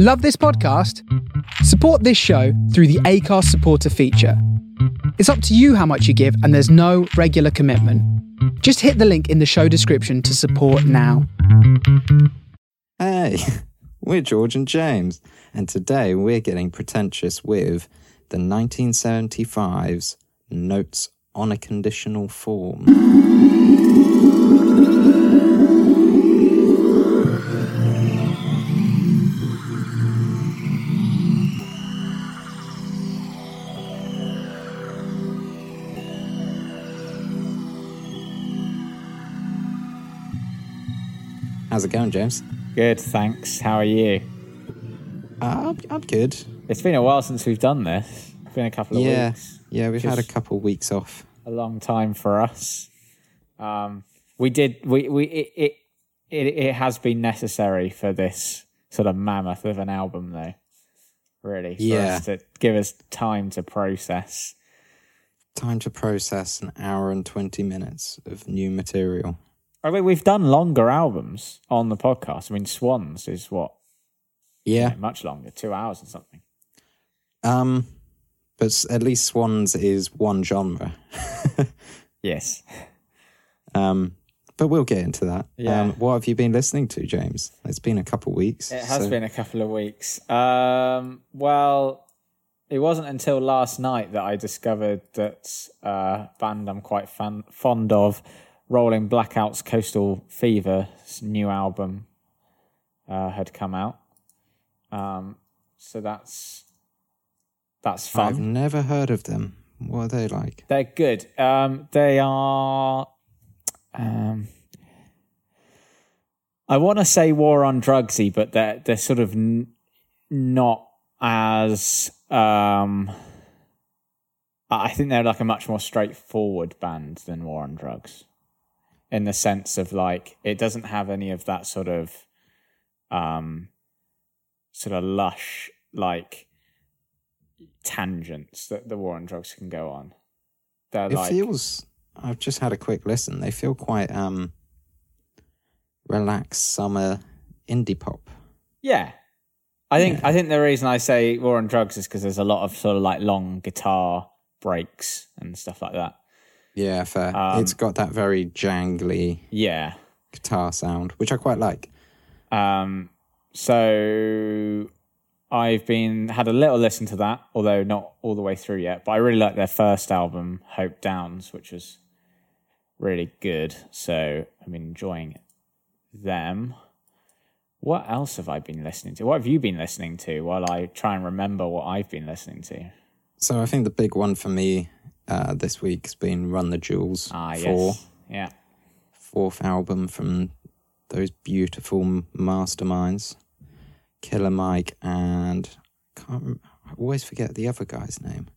Love this podcast? Support this show through the Acast supporter feature. It's up to you how much you give, and there's no regular commitment. Just hit the link in the show description to support now. Hey, we're George and James, and today we're getting pretentious with the 1975's Notes on a Conditional Form. How's it going, James? Good, thanks. How are you? Uh, I'm, I'm good. It's been a while since we've done this. It's been a couple of Yeah, weeks. yeah, we've had a couple of weeks off. A long time for us. Um, we did. We we it, it it it has been necessary for this sort of mammoth of an album, though. Really, for Yeah. us to give us time to process. Time to process an hour and 20 minutes of new material. I mean, we've done longer albums on the podcast. I mean, Swans is what Yeah. much longer, two hours or something. Um, but at least Swans is one genre. Yes. Um, but we'll get into that. Yeah. Um, what have you been listening to, James? It's been a couple of weeks. It has so- been a couple of weeks. Um, well, it wasn't until last night that I discovered that uh, band I'm quite fan- fond of, Rolling Blackouts Coastal Fever's new album uh, had come out. Um, so that's that's fun. I've never heard of them. What are they like? They're good. Um, they are. Um, I want to say war on drugsy, but they're they're sort of n- not as. Um, I think they're like a much more straightforward band than War on Drugs, in the sense of like it doesn't have any of that sort of, um, sort of lush like tangents that the war on drugs can go on. They're It like feels. I've just had a quick listen. They feel quite um relaxed summer indie pop. yeah. I think Yeah. I think the reason I say war on drugs is because there's a lot of sort of like long guitar breaks and stuff like that. Yeah, fair. Um, it's got that very jangly Yeah. guitar sound, which I quite like. Um. So I've been had a little listen to that, although not all the way through yet. But I really like their first album, Hope Downs, which was really good. So I'm enjoying them. What else have I been listening to? What have you been listening to while I try and remember what I've been listening to? So I think the big one for me uh, this week has been Run the Jewels Ah, for yes. Yeah. fourth album from those beautiful masterminds, Killer Mike and can't I always forget the other guy's name.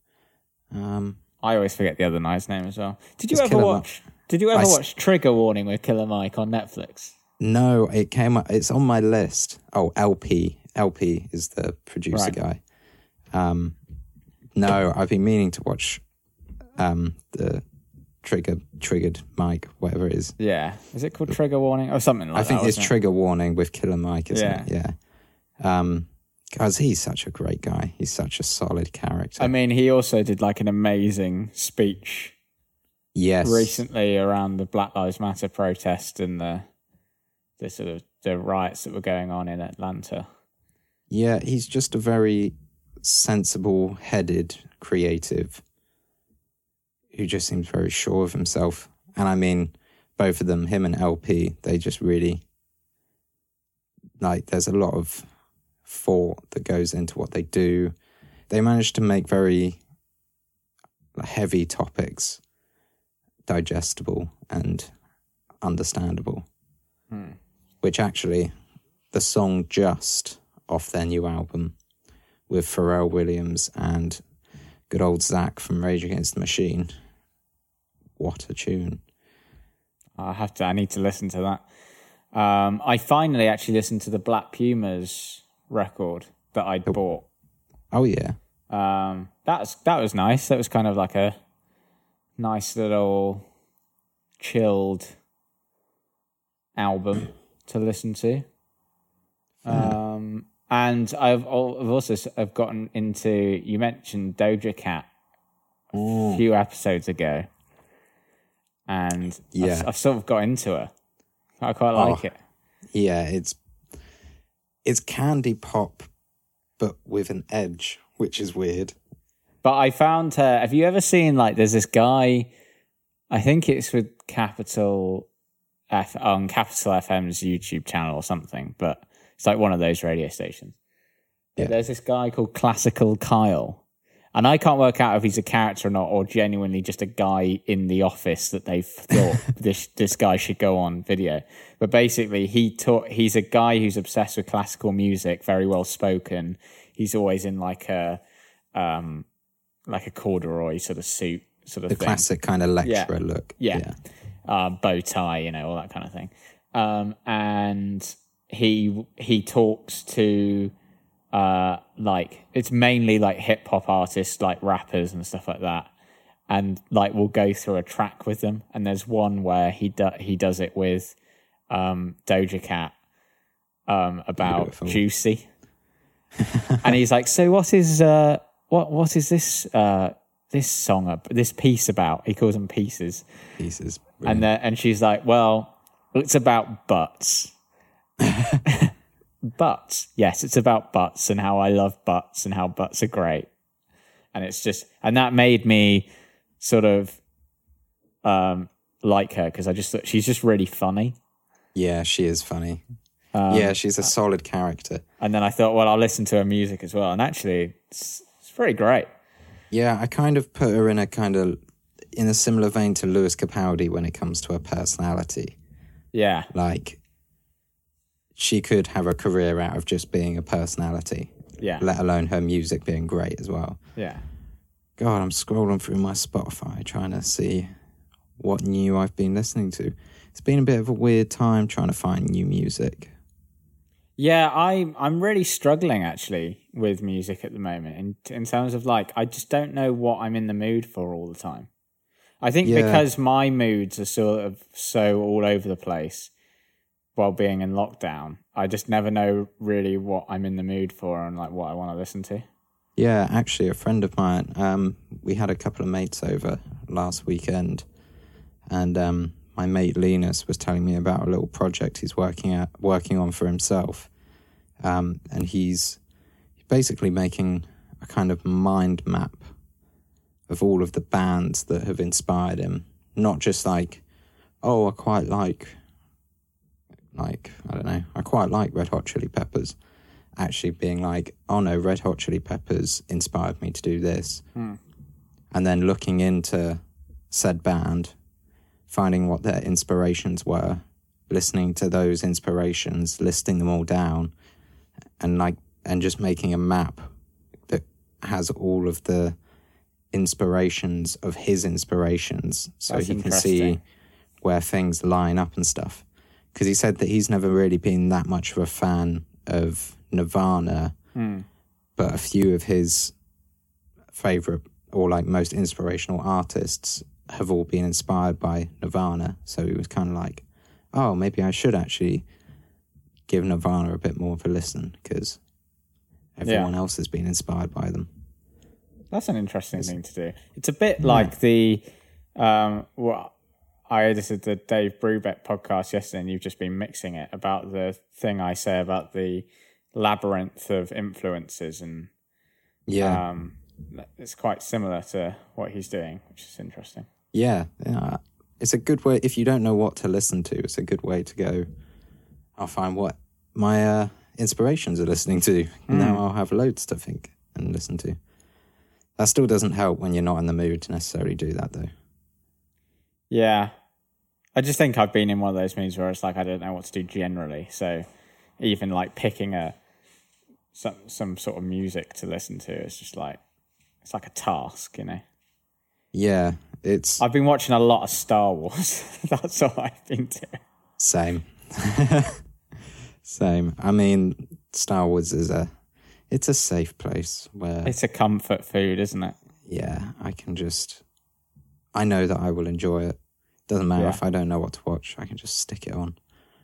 Um, I always forget the other guy's name as well. Did you ever Killer watch? Did you ever I watch Trigger Warning with Killer Mike on Netflix? no, it came. up It's on my list. Oh, El-P. El-P is the producer Right. guy. Um, no, I've been meaning to watch um, the Trigger Triggered Mike, whatever it is. Yeah. Is it called Trigger Warning or something like that. I that? think it's wasn't it? Trigger Warning with Killer Mike, isn't it? Yeah. Um, because he's such a great guy. He's such a solid character. I mean, he also did like an amazing speech yes. recently around the Black Lives Matter protest and the the sort of the riots that were going on in Atlanta. Yeah, he's just a very sensible headed creative who just seems very sure of himself. And I mean, both of them, him and El-P, they just really like there's a lot of thought that goes into what they do. They manage to make very heavy topics digestible and understandable. Hmm. Which actually, the song Just off their new album with Pharrell Williams and good old Zach from Rage Against the Machine. What a tune. I have to. I need to listen to that. Um, I finally actually listened to the Black Pumas record that I'd bought. Oh, yeah. Um, that's that was nice. That was kind of like a nice little chilled album to listen to. Um, and I've, I've also I've gotten into. You mentioned Doja Cat a few episodes ago, and Yeah. I've, I've sort of got into her. I quite oh, like Oh. it. Yeah, it's it's candy pop, but with an edge, which is weird. But I found her. Have you ever seen like? There's this guy. I think it's with Capital F on Capital FM's YouTube channel or something. But it's like one of those radio stations. Yeah. There's this guy called Classical Kyle, and I can't work out if he's a character or not, or genuinely just a guy in the office that they've thought this this guy should go on video. But basically, he taught. He's a guy who's obsessed with classical music, very well spoken. He's always in like a um like a corduroy sort of suit, sort of The thing classic kind of lecturer look. Yeah. uh, bow tie, you know, all that kind of thing. Um, and he he talks to uh, like it's mainly like hip hop artists, like rappers and stuff like that. And like we'll go through a track with them. And there's one where he do- he does it with um, Doja Cat um, about Beautiful. Juicy. and he's like, "So what is uh, what what is this uh, this song this piece about?" He calls them pieces. Pieces. And then, and she's like, "Well, it's about butts." butts, yes, it's about butts and how I love butts and how butts are great. And it's just, and that made me sort of um, like her because I just thought she's just really funny. Yeah, she is funny. Um, yeah, she's a solid character. And then I thought, well, I'll listen to her music as well. And actually, it's, it's pretty great. Yeah, I kind of put her in a kind of in a similar vein to Lewis Capaldi when it comes to her personality. Yeah, Like she could have a career out of just being a personality, yeah, let alone her music being great as well. yeah. God, I'm scrolling through my Spotify trying to see what new I've been listening to. It's been a bit of a weird time trying to find new music. Yeah, I I'm really struggling actually with music at the moment in in terms of like I just don't know what I'm in the mood for all the time. I think Yeah. because my moods are sort of so all over the place while being in lockdown, I just never know really what I'm in the mood for and like what I want to listen to. Yeah, actually, a friend of mine, um, we had a couple of mates over last weekend, and um, my mate Linus was telling me about a little project he's working at, working on for himself, um, and he's basically making a kind of mind map of all of the bands that have inspired him. Not just like, oh, I quite like, like I don't know, I quite like Red Hot Chili Peppers actually being like, oh no, Red Hot Chili Peppers inspired me to do this. Hmm. And then looking into said band, finding what their inspirations were, listening to those inspirations, listing them all down, and like, and just making a map that has all of the inspirations of his inspirations so That's he can see where things line up and stuff. Because he said that he's never really been that much of a fan of Nirvana, but a few of his favorite or like most inspirational artists have all been inspired by Nirvana. So he was kind of like, oh, maybe I should actually give Nirvana a bit more of a listen because everyone else has been inspired by them. That's an interesting thing to do. It's a bit like the um what I edited the Dave Brubeck podcast yesterday, and you've just been mixing it about the thing I say about the labyrinth of influences, and Yeah. um, it's quite similar to what he's doing, which is interesting. Yeah, yeah. It's a good way if you don't know what to listen to. It's a good way to go. I'll find what my uh, inspirations are listening to. Now I'll have loads to think and listen to. That still doesn't help when you're not in the mood to necessarily do that, though. Yeah, I just think I've been in one of those moods where it's like I don't know what to do generally. So even like picking a some some sort of music to listen to, it's just like it's like a task, you know. Yeah, it's I've been watching a lot of Star Wars. That's all I've been doing. same. same. I mean, Star Wars is a it's a safe place where It's a comfort food, isn't it? yeah, I can just I know that I will enjoy it. Doesn't matter Yeah. if I don't know what to watch. I can just stick it on.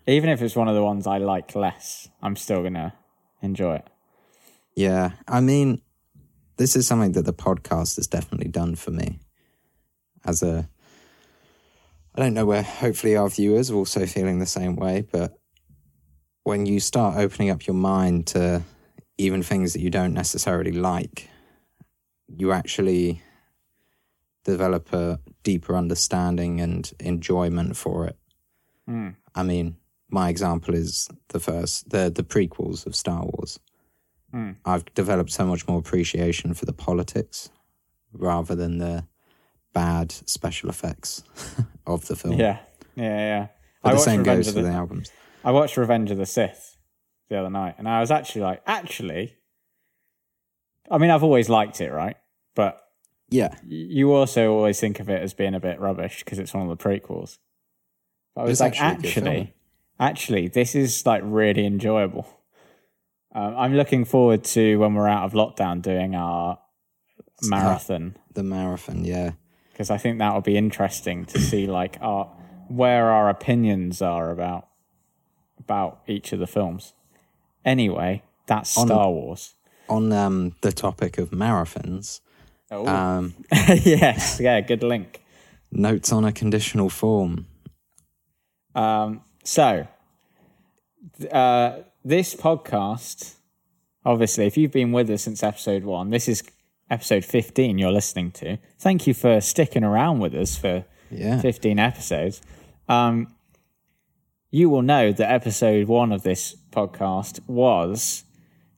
Even if it's one of the ones I like less, I'm still gonna enjoy it. Yeah, I mean, this is something that the podcast has definitely done for me. As a, I don't know where. Hopefully, our viewers are also feeling the same way. But when you start opening up your mind to even things that you don't necessarily like, you actually develop a deeper understanding and enjoyment for it. Mm. I mean, my example is the first, the the prequels of Star Wars. Mm. I've developed so much more appreciation for the politics rather than the bad special effects of the film. Yeah, yeah, yeah. But I the same Revenge goes for the, the albums. I watched Revenge of the Sith the other night, and I was actually like, actually, I mean, I've always liked it, right? But Yeah, you also always think of it as being a bit rubbish because it's one of the prequels. But I was It's like, actually a good film. actually, actually, this is like really enjoyable. Um, I'm looking forward to when we're out of lockdown doing our marathon the marathon. Yeah, because I think that will be interesting to see like our where our opinions are about about each of the films. Anyway, that's On- Star Wars. on um, the topic of marathons, Oh, um, yes, yeah, good link. notes on a conditional form. Um, so, uh, this podcast, obviously, if you've been with us since episode one, this is episode 15 you're listening to. Thank you for sticking around with us for Yeah, 15 episodes. Um, you will know that episode one of this podcast was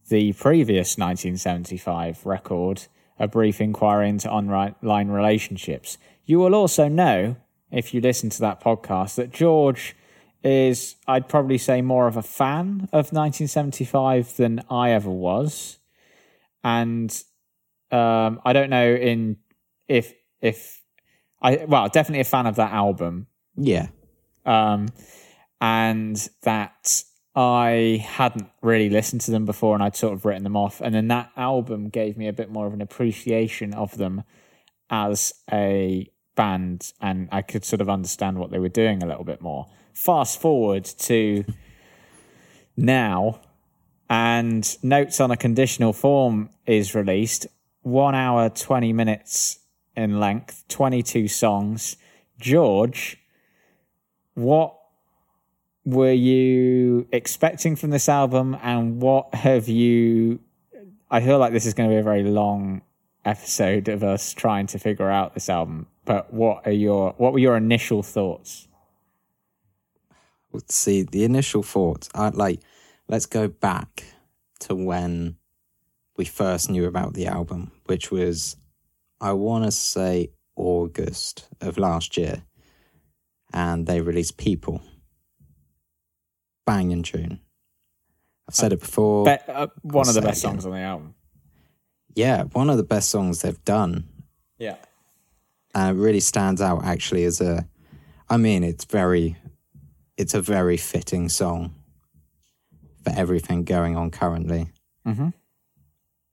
the previous 1975 record, A Brief Inquiry into Online Relationships. You will also know, if you listen to that podcast, that George is, I'd probably say, more of a fan of 1975 than I ever was. And um, I don't know in if if I well definitely a fan of that album yeah, um, and that I hadn't really listened to them before and I'd sort of written them off. And then that album gave me a bit more of an appreciation of them as a band and I could sort of understand what they were doing a little bit more. Fast forward to now, and Notes on a Conditional Form is released. One hour, 20 minutes in length, 22 songs. George, what were you expecting from this album and what have you I feel like this is going to be a very long episode of us trying to figure out this album but what are your what were your initial thoughts Let's see the initial thoughts. I'd like. Let's go back to when we first knew about the album, which was, I want to say August of last year, and they released "People." Banging tune. I've said it before. Be- uh, one of the best songs on the album yeah, one of the best songs they've done. yeah and it really stands out actually as a i mean it's very it's a very fitting song for everything going on currently Mhm.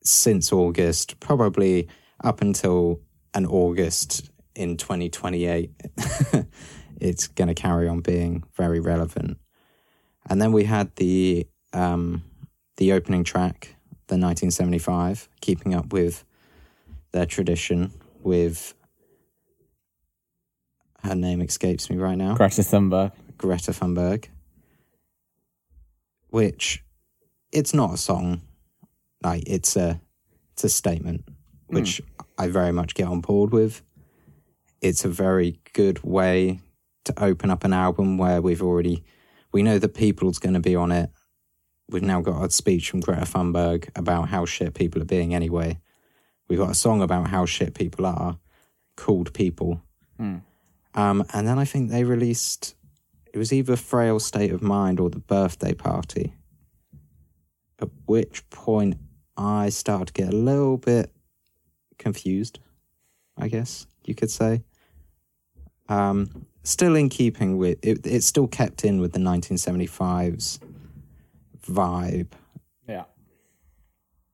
since august probably up until an august in 2028 it's going to carry on being very relevant and then we had the um the opening track the 1975 keeping up with their tradition with her name escapes me right now. Greta Thunberg Greta Thunberg. Which it's not a song. Like it's a it's a statement, which I very much get on board with. It's a very good way to open up an album where we've already we know that people's gonna be on it. We've now got a speech from Greta Thunberg about how shit people are being anyway. We've got a song about how shit people are, called People. Hmm. Um, and then I think they released it was either Frail State of Mind or the birthday party. At which point I started to get a little bit confused, I guess you could say. Um, still in keeping with it, it's still kept in with the 1975's vibe yeah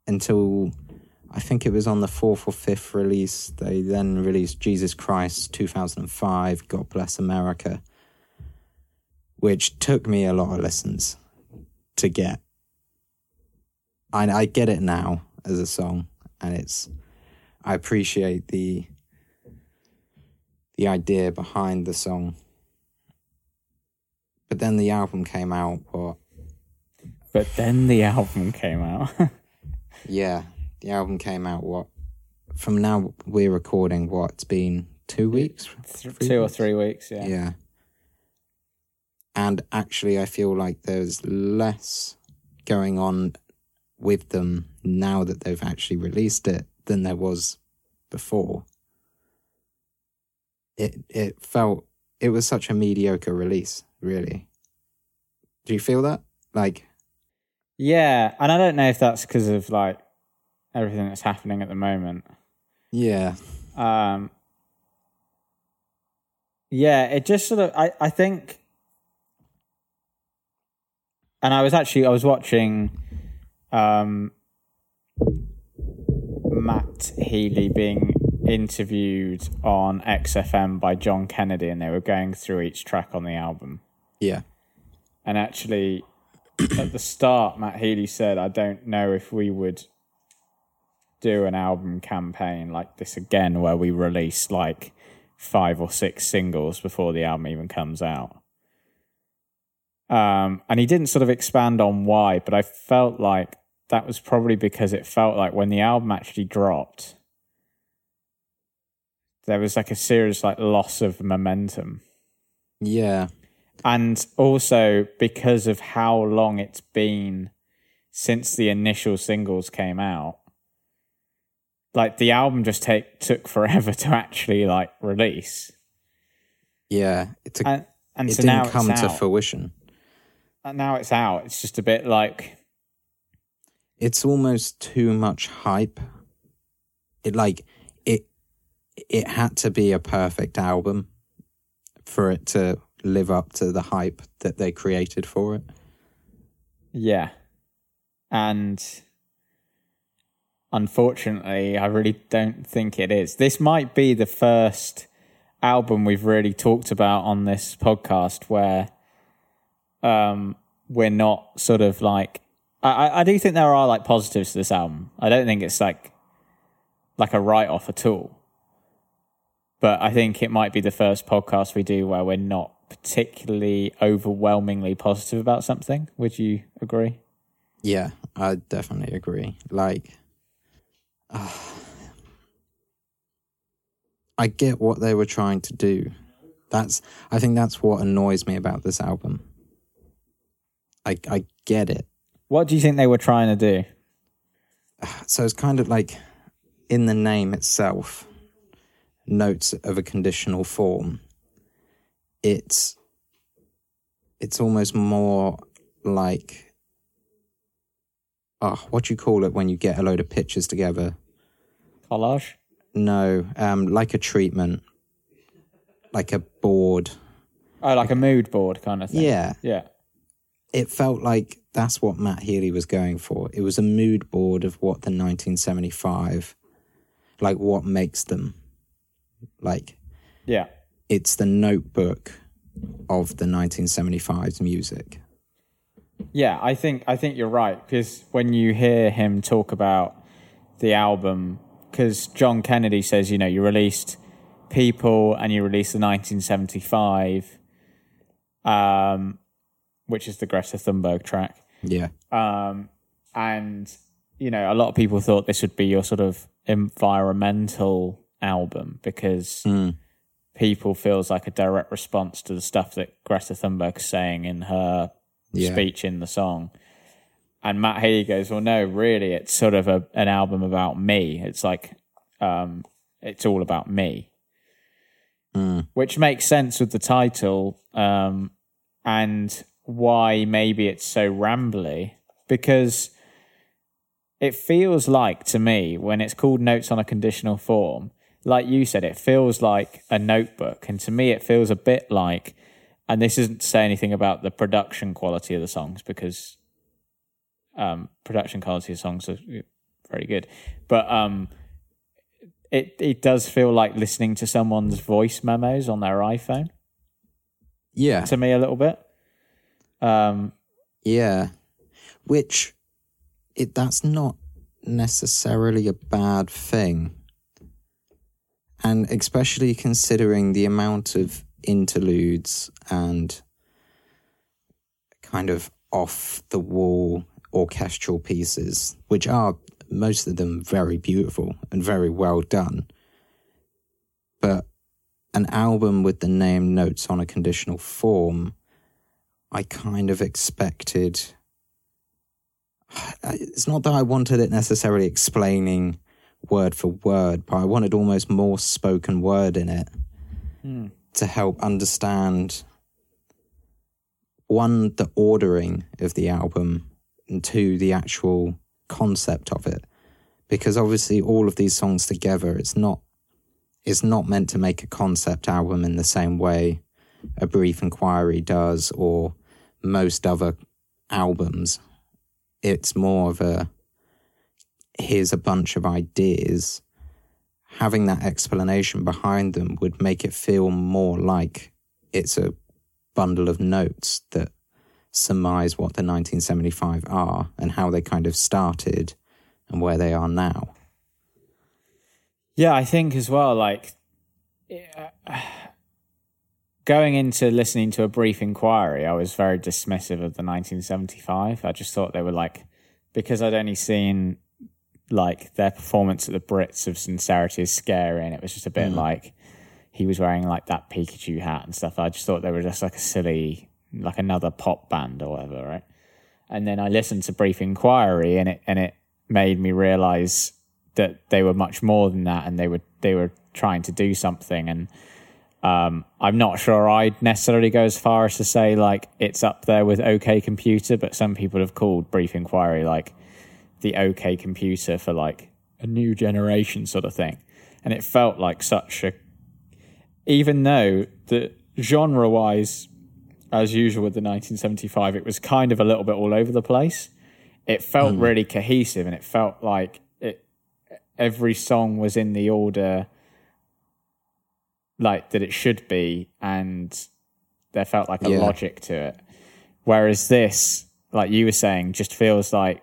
until I think it was on the fourth or fifth release. They then released Jesus Christ 2005, God Bless America, which took me a lot of listens to get I I get it now as a song, and it's I appreciate the the idea behind the song. But then the album came out. What? But then the album came out. Yeah, the album came out. What? From now we're recording. What? It's been two weeks. Two or three weeks, yeah. Yeah. And actually, I feel like there's less going on with them now that they've actually released it than there was before. It it felt it was such a mediocre release, really. Do you feel that? Like, Yeah, and I don't know if that's because of like everything that's happening at the moment. yeah, Um, yeah, it just sort of. I I think, and I was actually I was watching, um, Matt Healy being interviewed on XFM by John Kennedy, and they were going through each track on the album. yeah, And actually, at the start, Matt Healy said, I don't know if we would do an album campaign like this again, where we release like five or six singles before the album even comes out. Um, and he didn't sort of expand on why, but I felt like that was probably because it felt like when the album actually dropped, there was like a serious like loss of momentum yeah, and also because of how long it's been since the initial singles came out like the album just take took forever to actually like release yeah. It, took, and and it so didn't come it's to out. fruition. and now it's out it's just a bit like it's almost too much hype. It like it had to be a perfect album for it to live up to the hype that they created for it. yeah and unfortunately i really don't think it is this might be the first album we've really talked about on this podcast where um we're not sort of like I- I do think there are like positives to this album. I don't think it's like like a write off at all. But I think it might be the first podcast we do where we're not particularly overwhelmingly positive about something. Would you agree? Yeah, I definitely agree. Like ah, I get what they were trying to do. That's I think that's what annoys me about this album. I I get it. What do you think they were trying to do? so it's kind of like in the name itself notes of a conditional form it's it's almost more like oh what do you call it when you get a load of pictures together Collage? no um like a treatment like a board Oh, like a mood board kind of thing. yeah Yeah. it felt like that's what Matt Healy was going for. It was a mood board of what the 1975, like what makes them. Like Yeah. it's the notebook of the 1975's music. Yeah, I think I think you're right because when you hear him talk about the album, because John Kennedy says, you know, you released People and you released the 1975, um, which is the Greta Thunberg track, Yeah. um, and you know, a lot of people thought this would be your sort of environmental album because Mm. People feels like a direct response to the stuff that Greta Thunberg's saying in her Yeah. speech in the song. And Matt Healy goes, "Well, no, really, it's sort of a, an album about me. It's like, um, it's all about me." Mm. which makes sense with the title um, and why maybe it's so rambly because it feels like to me when it's called notes on a conditional form like you said it feels like a notebook and to me it feels a bit like and this isn't to say anything about the production quality of the songs because um, production quality of songs are very good but um, it it does feel like listening to someone's voice memos on their iPhone Yeah. to me a little bit. Um, Yeah. Which it that's not necessarily a bad thing. And especially considering the amount of interludes and kind of off the wall orchestral pieces, which are most of them very beautiful and very well done. But an album with the name Notes on a Conditional Form, I kind of expected. It's not that I wanted it necessarily explaining word for word, but I wanted almost more spoken word in it Hmm. to help understand one, the ordering of the album, and two, the actual concept of it. Because obviously, all of these songs together, it's not it's not meant to make a concept album in the same way a brief inquiry does or most other albums. It's more of a here's a bunch of ideas. Having that explanation behind them would make it feel more like it's a bundle of notes that surmise what the 1975 are and how they kind of started and where they are now. Yeah, I think as well, like going into listening to a brief inquiry, I was very dismissive of the 1975. I just thought they were like, because I'd only seen like their performance at the Brits of Sincerity is scary, and it was just a bit like he was wearing like that Pikachu hat and stuff. I just thought they were just like a silly, like another pop band or whatever, right? And then I listened to Brief Inquiry, and it and it made me realize that they were much more than that, and they were they were trying to do something. And um, I'm not sure I'd necessarily go as far as to say like it's up there with OK Computer, but some people have called Brief Inquiry like the OK Computer for like a new generation sort of thing. And it felt like such a, even though the genre wise, as usual with the 1975, it was kind of a little bit all over the place. It felt hmm. really cohesive, and it felt like it. Every song was in the order like that it should be, and there felt like a Yeah. logic to it. Whereas this, like you were saying, just feels like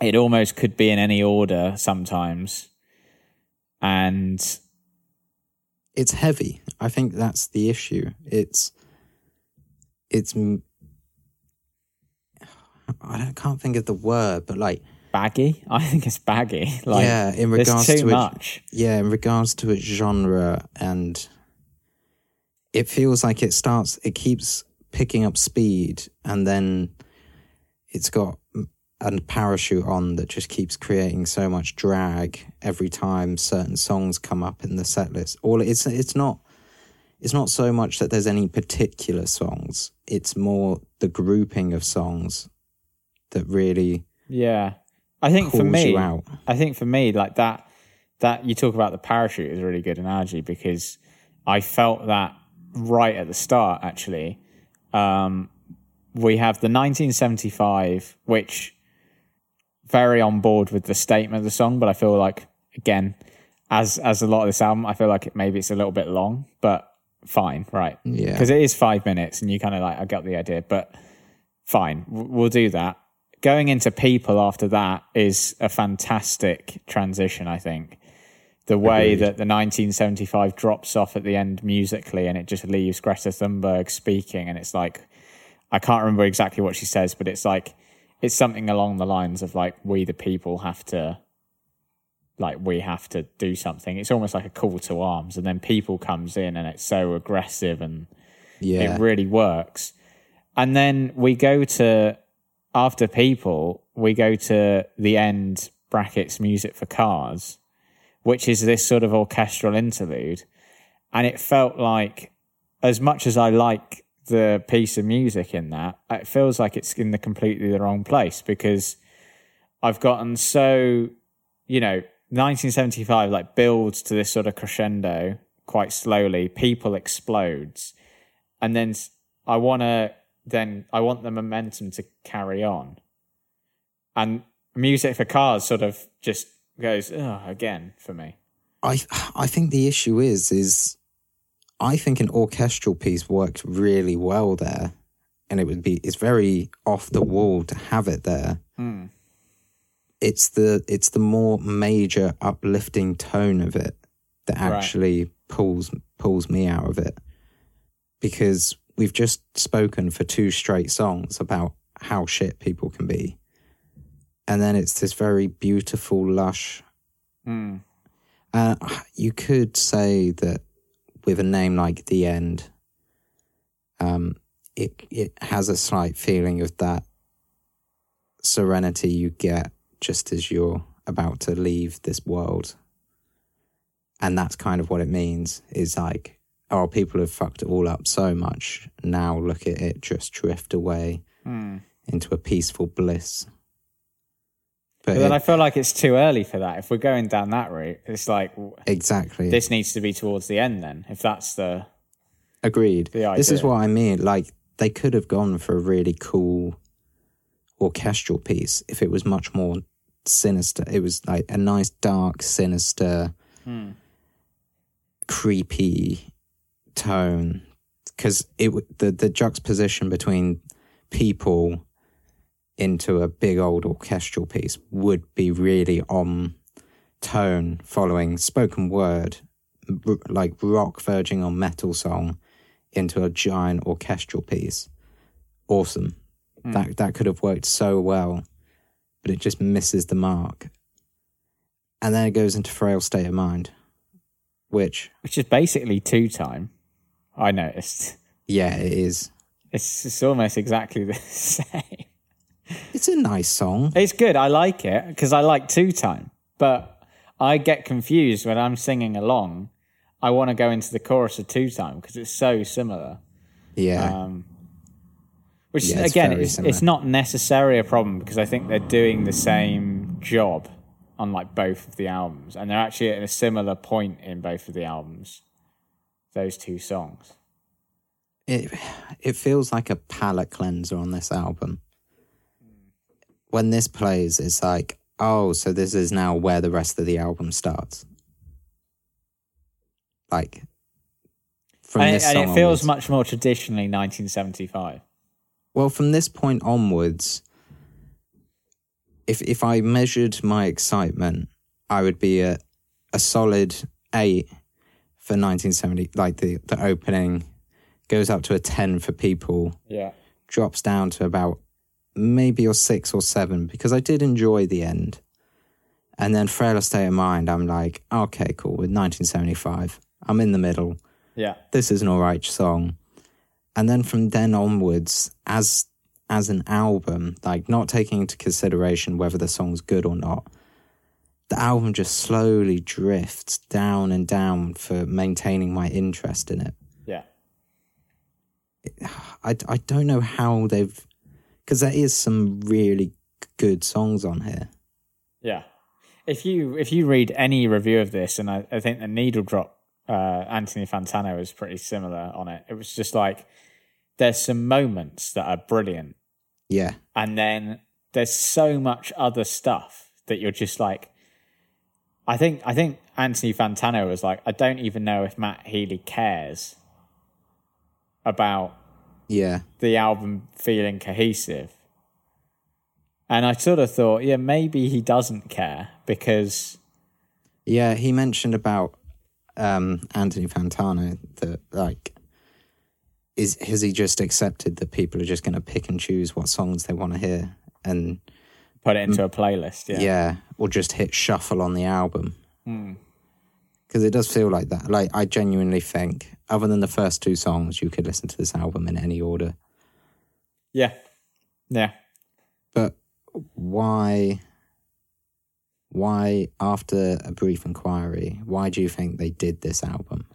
it almost could be in any order sometimes. And It's heavy. I think that's the issue. It's it's i don't, can't think of the word, but like baggy. I think it's baggy. Like yeah, in regards too to it, much. yeah, in regards to its genre, and it feels like it starts, it keeps picking up speed, and then it's got a parachute on that just keeps creating so much drag every time certain songs come up in the set list. All it's it's not it's not so much that there's any particular songs; it's more the grouping of songs that really Yeah. I think for me. I think for me, like that, that you talk about the parachute is a really good analogy because I felt that right at the start, actually. Um, we have the 1975, which very on board with the statement of the song, but I feel like, again, as as a lot of this album, I feel like it, maybe it's a little bit long, but fine, right? Yeah. Because it is five minutes and you kind of like, I got the idea, but fine, we'll do that. Going into people after that is a fantastic transition, I think. The way Agreed. that the 1975 drops off at the end musically and it just leaves Greta Thunberg speaking, and it's like, I can't remember exactly what she says, but it's like, it's something along the lines of like, we the people have to, like, we have to do something. It's almost like a call to arms. And then people comes in and it's so aggressive and Yeah, it really works. And then we go to after people, we go to the end brackets music for cars, which is this sort of orchestral interlude. And it felt like, as much as I like the piece of music in that, it feels like it's in the completely the wrong place because I've gotten so, you know, 1975 like builds to this sort of crescendo quite slowly. People explodes, and then I want to then I want the momentum to carry on, and music for cars sort of just goes again for me. I I think the issue is is I think an orchestral piece works really well there, and it would be it's very off the wall to have it there. Hmm. it's the it's the more major uplifting tone of it that Right. actually pulls pulls me out of it because we've just spoken for two straight songs about how shit people can be and then it's this very beautiful lush Mm. uh, you could say that with a name like the end um it it has a slight feeling of that serenity you get just as you're about to leave this world. And that's kind of what it means is like oh people have fucked it all up so much. Now look at it just drift away Mm. into a peaceful bliss But but then I feel like it's too early for that. If we're going down that route, it's like exactly this needs to be towards the end. Then, if that's the Agreed. the This is what I mean. Like they could have gone for a really cool orchestral piece if it was much more sinister. It was like a nice, dark, sinister, Hmm. creepy tone. Because it the the juxtaposition between people into a big old orchestral piece would be really on tone, following spoken word, like rock verging on metal song into a giant orchestral piece. Awesome. Hmm. That that could have worked so well, but it just misses the mark. And then it goes into frail state of mind, which which is basically two time. I noticed yeah, it is. it's, it's almost exactly the same. It's a nice song. It's good. I like it because I like two time, but I get confused when I'm singing along. I want to go into the chorus of two time because it's so similar. Yeah. Um, which Yeah, it's again, it's, it's not necessarily a problem because I think they're doing the same job on like both of the albums, and they're actually at a similar point in both of the albums. Those two songs. it it feels like a palate cleanser on this album. When this plays, it's like, oh, so this is now where the rest of the album starts. Like from and, this and song it feels onwards. much more traditionally 1975. well from this point onwards. If if I measured my excitement, I would be a a solid eight for 1970. Like the the opening goes up to a ten for people. Yeah. drops down to about maybe or six or seven because I did enjoy the end. And then Frailer State of Mind, I'm like, okay, cool, with 1975. I'm in the middle. Yeah. This is an alright song. And then from then onwards, as as an album, like not taking into consideration whether the song's good or not, the album just slowly drifts down and down for maintaining my interest in it. Yeah. I, I don't know how they've because there is some really good songs on here. Yeah. If you if you read any review of this, and I, I think the Needle Drop, uh, Anthony Fantano was pretty similar on it. It was just like there's some moments that are brilliant, Yeah, and then there's so much other stuff that you're just like. I think I think Anthony Fantano was like, I don't even know if Matt Healy cares about yeah, the album feeling cohesive. And I sort of thought, yeah, maybe he doesn't care because yeah. He mentioned about um, Anthony Fantano that like is has he just accepted that people are just going to pick and choose what songs they want to hear and put it into a playlist. yeah. Yeah. or just hit shuffle on the album Hmm. Because it does feel like that. Like I genuinely think, other than the first two songs, you could listen to this album in any order. Yeah. Yeah. But why why after a brief inquiry, why do you think they did this album?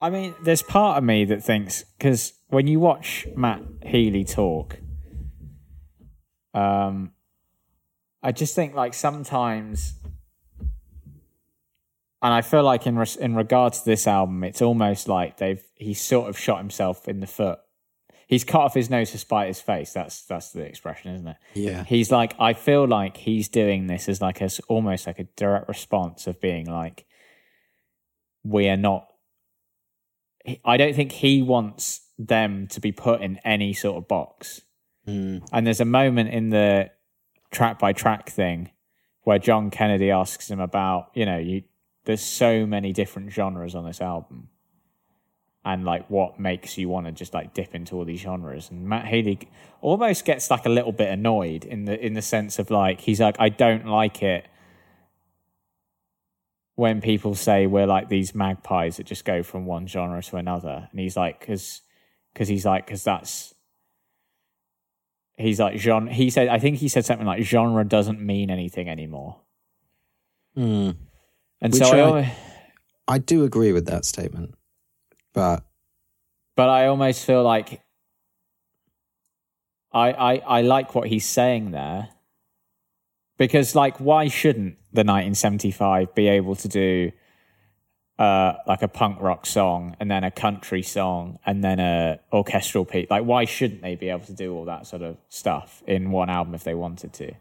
I mean, there's part of me that thinks because when you watch Matt Healy talk, um, I just think like sometimes, and I feel like in res- in regards to this album, it's almost like they've he's sort of shot himself in the foot. He's cut off his nose to spite his face. That's that's the expression, isn't it? Yeah. He's like, I feel like he's doing this as like a s- almost like a direct response of being like, we are not. I don't think he wants them to be put in any sort of box. Mm, And there's a moment in the track by track thing where John Kennedy asks him about, you know, you there's so many different genres on this album. And like what makes you want to just like dip into all these genres. And Matt Healy almost gets like a little bit annoyed in the in the sense of like he's like, I don't like it when people say we're like these magpies that just go from one genre to another. And he's like, because because he's like, because that's he's like genre. He said, I think he said something like genre doesn't mean anything anymore. Hmm. And Which so I, I- I do agree with that statement, but but I almost feel like I, I I like what he's saying there. Because like why shouldn't the 1975 be able to do uh like a punk rock song and then a country song and then a orchestral piece? Like why shouldn't they be able to do all that sort of stuff in one album if they wanted to?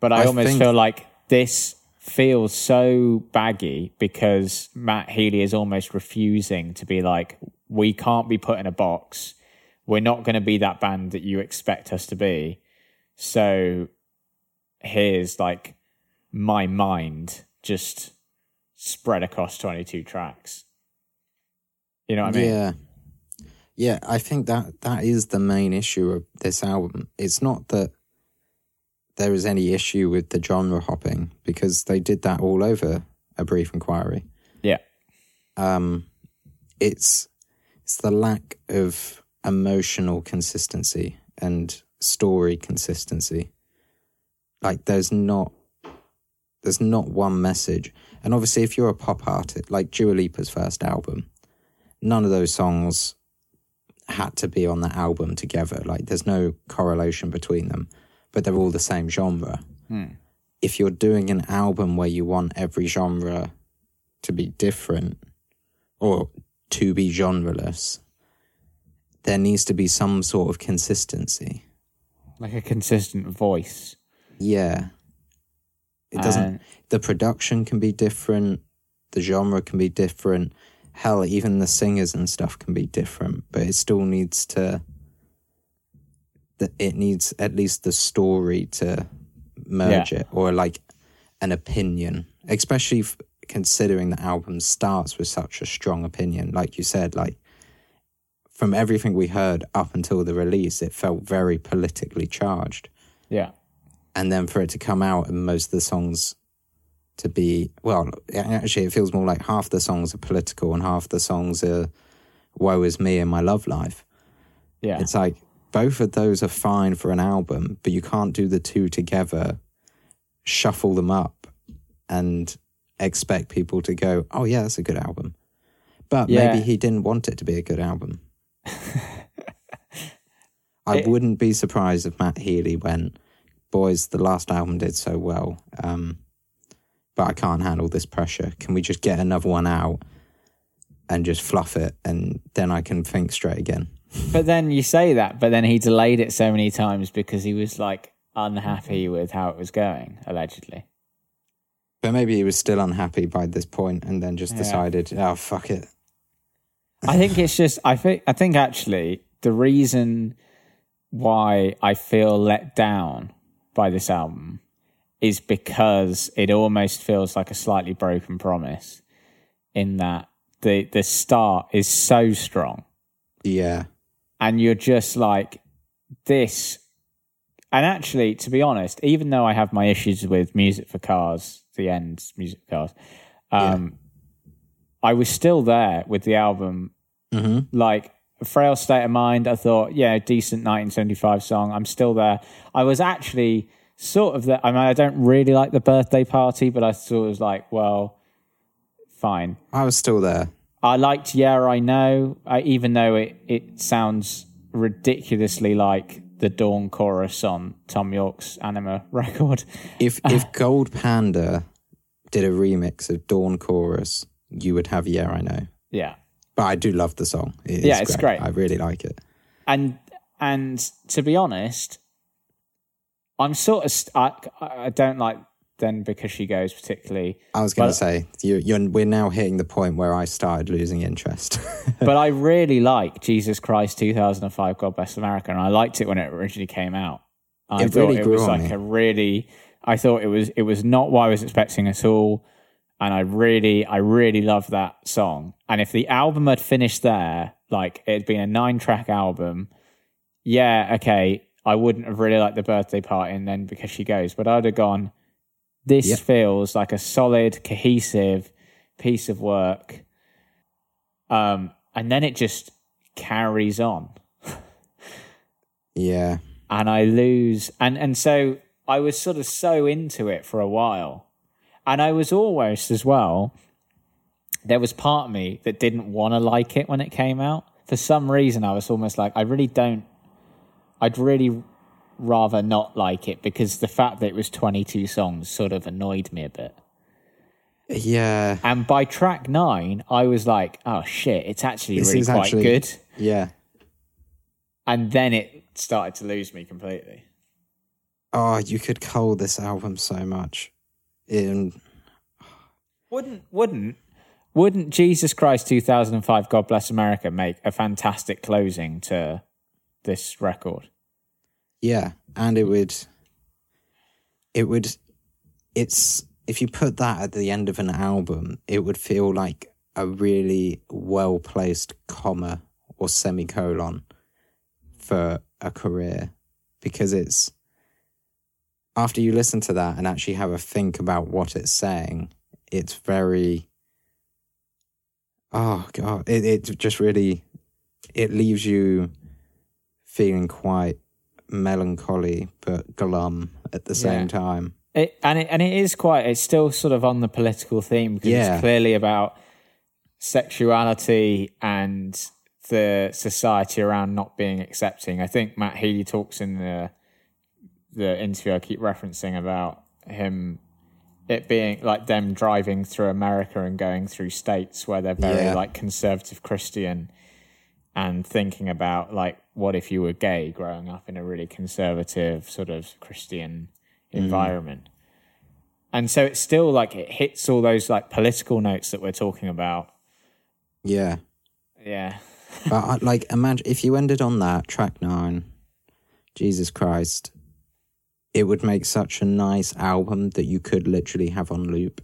But I, I almost think- feel like this feels so baggy because Matt Healy is almost refusing to be like, we can't be put in a box. We're not going to be that band that you expect us to be. So here's like my mind just spread across 22 tracks. You know what I mean? yeah, yeah. I think that that is the main issue of this album. It's not that there is any issue with the genre hopping because they did that all over a brief inquiry. Yeah. um, it's it's the lack of emotional consistency and story consistency. Like there's not there's not one message. And obviously if you're a pop artist like Dua Lipa's first album, none of those songs had to be on that album together. Like there's no correlation between them, but they're all the same genre. Hmm. If you're doing an album where you want every genre to be different or to be genreless, there needs to be some sort of consistency. Like a consistent voice. Yeah. It doesn't, And- the production can be different, the genre can be different. Hell, even the singers and stuff can be different, but it still needs to, that it needs at least the story to merge Yeah. it or like an opinion, especially f- considering the album starts with such a strong opinion. Like you said, like from everything we heard up until the release, it felt very politically charged Yeah. and then for it to come out and most of the songs to be well actually it feels more like half the songs are political and half the songs are woe is me and my love life Yeah. it's like both of those are fine for an album but you can't do the two together shuffle them up and expect people to go oh yeah that's a good album but Yeah. maybe he didn't want it to be a good album I It- wouldn't be surprised if Matt Healy went, boys, the last album did so well, um, but I can't handle this pressure. Can we just get another one out and just fluff it, and then I can think straight again? But then you say that, but then he delayed it so many times because he was like unhappy mm-hmm. with how it was going, allegedly. But maybe he was still unhappy by this point, and then just Yeah. decided, oh fuck it. I think it's just I think I think actually the reason why I feel let down by this album is because it almost feels like a slightly broken promise in that the the start is so strong Yeah, and you're just like this and actually to be honest even though i have my issues with music for cars the end music for cars um i was still there with the album. Hmm like frail state of mind i thought yeah decent 1975 song i'm still there. I was actually sort of there i mean i don't really like the birthday party but i sort of was like well fine. I was still there. I liked Yeah, I Know, I, even though it, it sounds ridiculously like the Dawn chorus on Thom Yorke's Anima record. If uh, if Gold Panda did a remix of Dawn Chorus, you would have Yeah, I Know. Yeah. But I do love the song. It Yeah, it's great. I really like it. And and to be honest, I'm sort of st- I, I don't like then because she goes particularly, I was going to say you, you're, we're now hitting the point where I started losing interest. but I really like Jesus Christ 2005 God Bless America and I liked it when it originally came out. I It really it grew was like me. a really. I thought it was it was not what I was expecting at all, and I really I really loved that song. And if the album had finished there, like it had been a nine track album, yeah, okay, I wouldn't have really liked the birthday party and then because she goes, but I'd have gone. This Yep. feels like a solid, cohesive piece of work, um, and then it just carries on Yeah. and I lose and and so I was sort of so into it for a while. And I was almost as well there was part of me that didn't want to like it when it came out. For some reason I was almost like I really don't I'd really rather not like it because the fact that it was 22 songs sort of annoyed me a bit. Yeah. And by track 9 I was like, oh shit, it's actually This really quite actually- good. Yeah. And then it started to lose me completely. Oh, you could cull this album so much. In Wouldn't wouldn't wouldn't Jesus Christ 2005 God Bless America make a fantastic closing to this record? Yeah, and it would it would it's if you put that at the end of an album, it would feel like a really well placed comma or semicolon for a career because it's after you listen to that and actually have a think about what it's saying, it's very oh god, it it just really it leaves you feeling quite melancholy but glum at the same Yeah. time. It, and it and it is quite. It's still sort of on the political theme because Yeah. it's clearly about sexuality and the society around not being accepting. I think Matt Healy talks in the the interview I keep referencing about him it being like them driving through America and going through states where they're very Yeah. like conservative Christian and thinking about like what if you were gay growing up in a really conservative sort of Christian mm. environment. And so it's still like it hits all those like political notes that we're talking about. Yeah. Yeah. but I, like imagine if you ended on that track 9 Jesus Christ it would make such a nice album that you could literally have on loop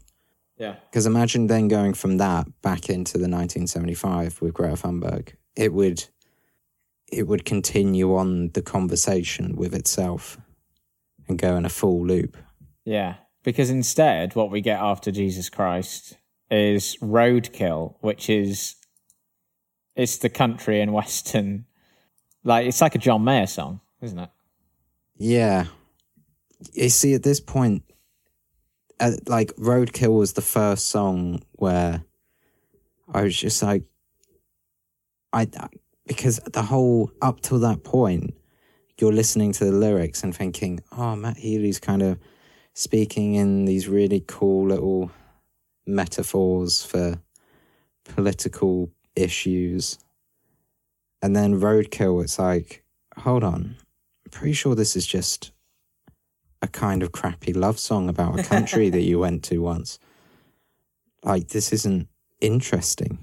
Yeah. because imagine then going from that back into the 1975 with Greta Thunberg it would it would continue on the conversation with itself and go in a full loop Yeah. Because instead, what we get after Jesus Christ is Roadkill, which is it's the country and western like it's like a John Mayer song, isn't it? Yeah. You see, at this point, uh, like Roadkill was the first song where I was just like, I, because the whole, up till that point, you're listening to the lyrics and thinking, oh, Matt Healy's kind of speaking in these really cool little metaphors for political issues. And then Roadkill, it's like, hold on, I'm pretty sure this is just a kind of crappy love song about a country that you went to once. Like, this isn't interesting.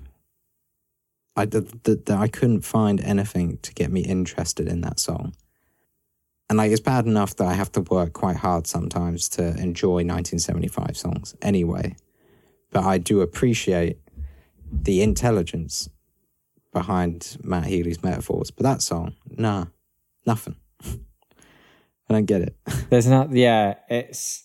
I, the, I couldn't find anything to get me interested in that song. And like, it's bad enough that I have to work quite hard sometimes to enjoy 1975 songs anyway. But I do appreciate the intelligence behind Matt Healy's metaphors. But that song, nah, nothing. I don't get it. There's not yeah, it's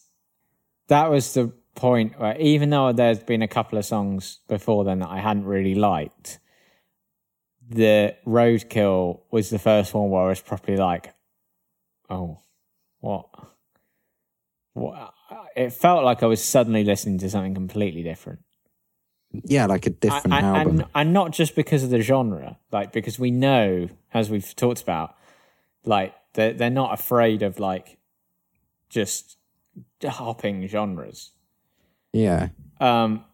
that was the point where even though there's been a couple of songs before then that I hadn't really liked, the Roadkill was the first one where I was properly like, Oh, what? What it felt like I was suddenly listening to something completely different. Yeah, like a different and, album. And, and not just because of the genre, like because we know, as we've talked about, like they're they're not afraid of like just hopping genres. yeah. Um,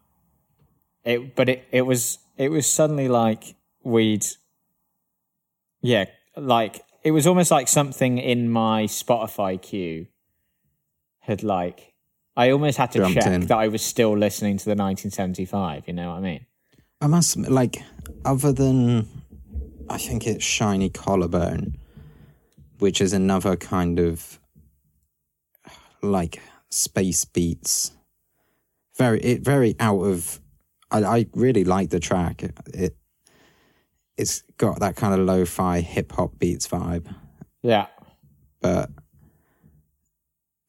it but it it was it was suddenly like we'd, yeah, like it was almost like something in my Spotify queue had like. I almost had to Jumped check in. that I was still listening to the 1975. You know what I mean? I must like, other than I think it's Shiny Collarbone, which is another kind of like space beats. Very it very out of. I, I really like the track. It, it it's got that kind of lo-fi hip hop beats vibe, Yeah. but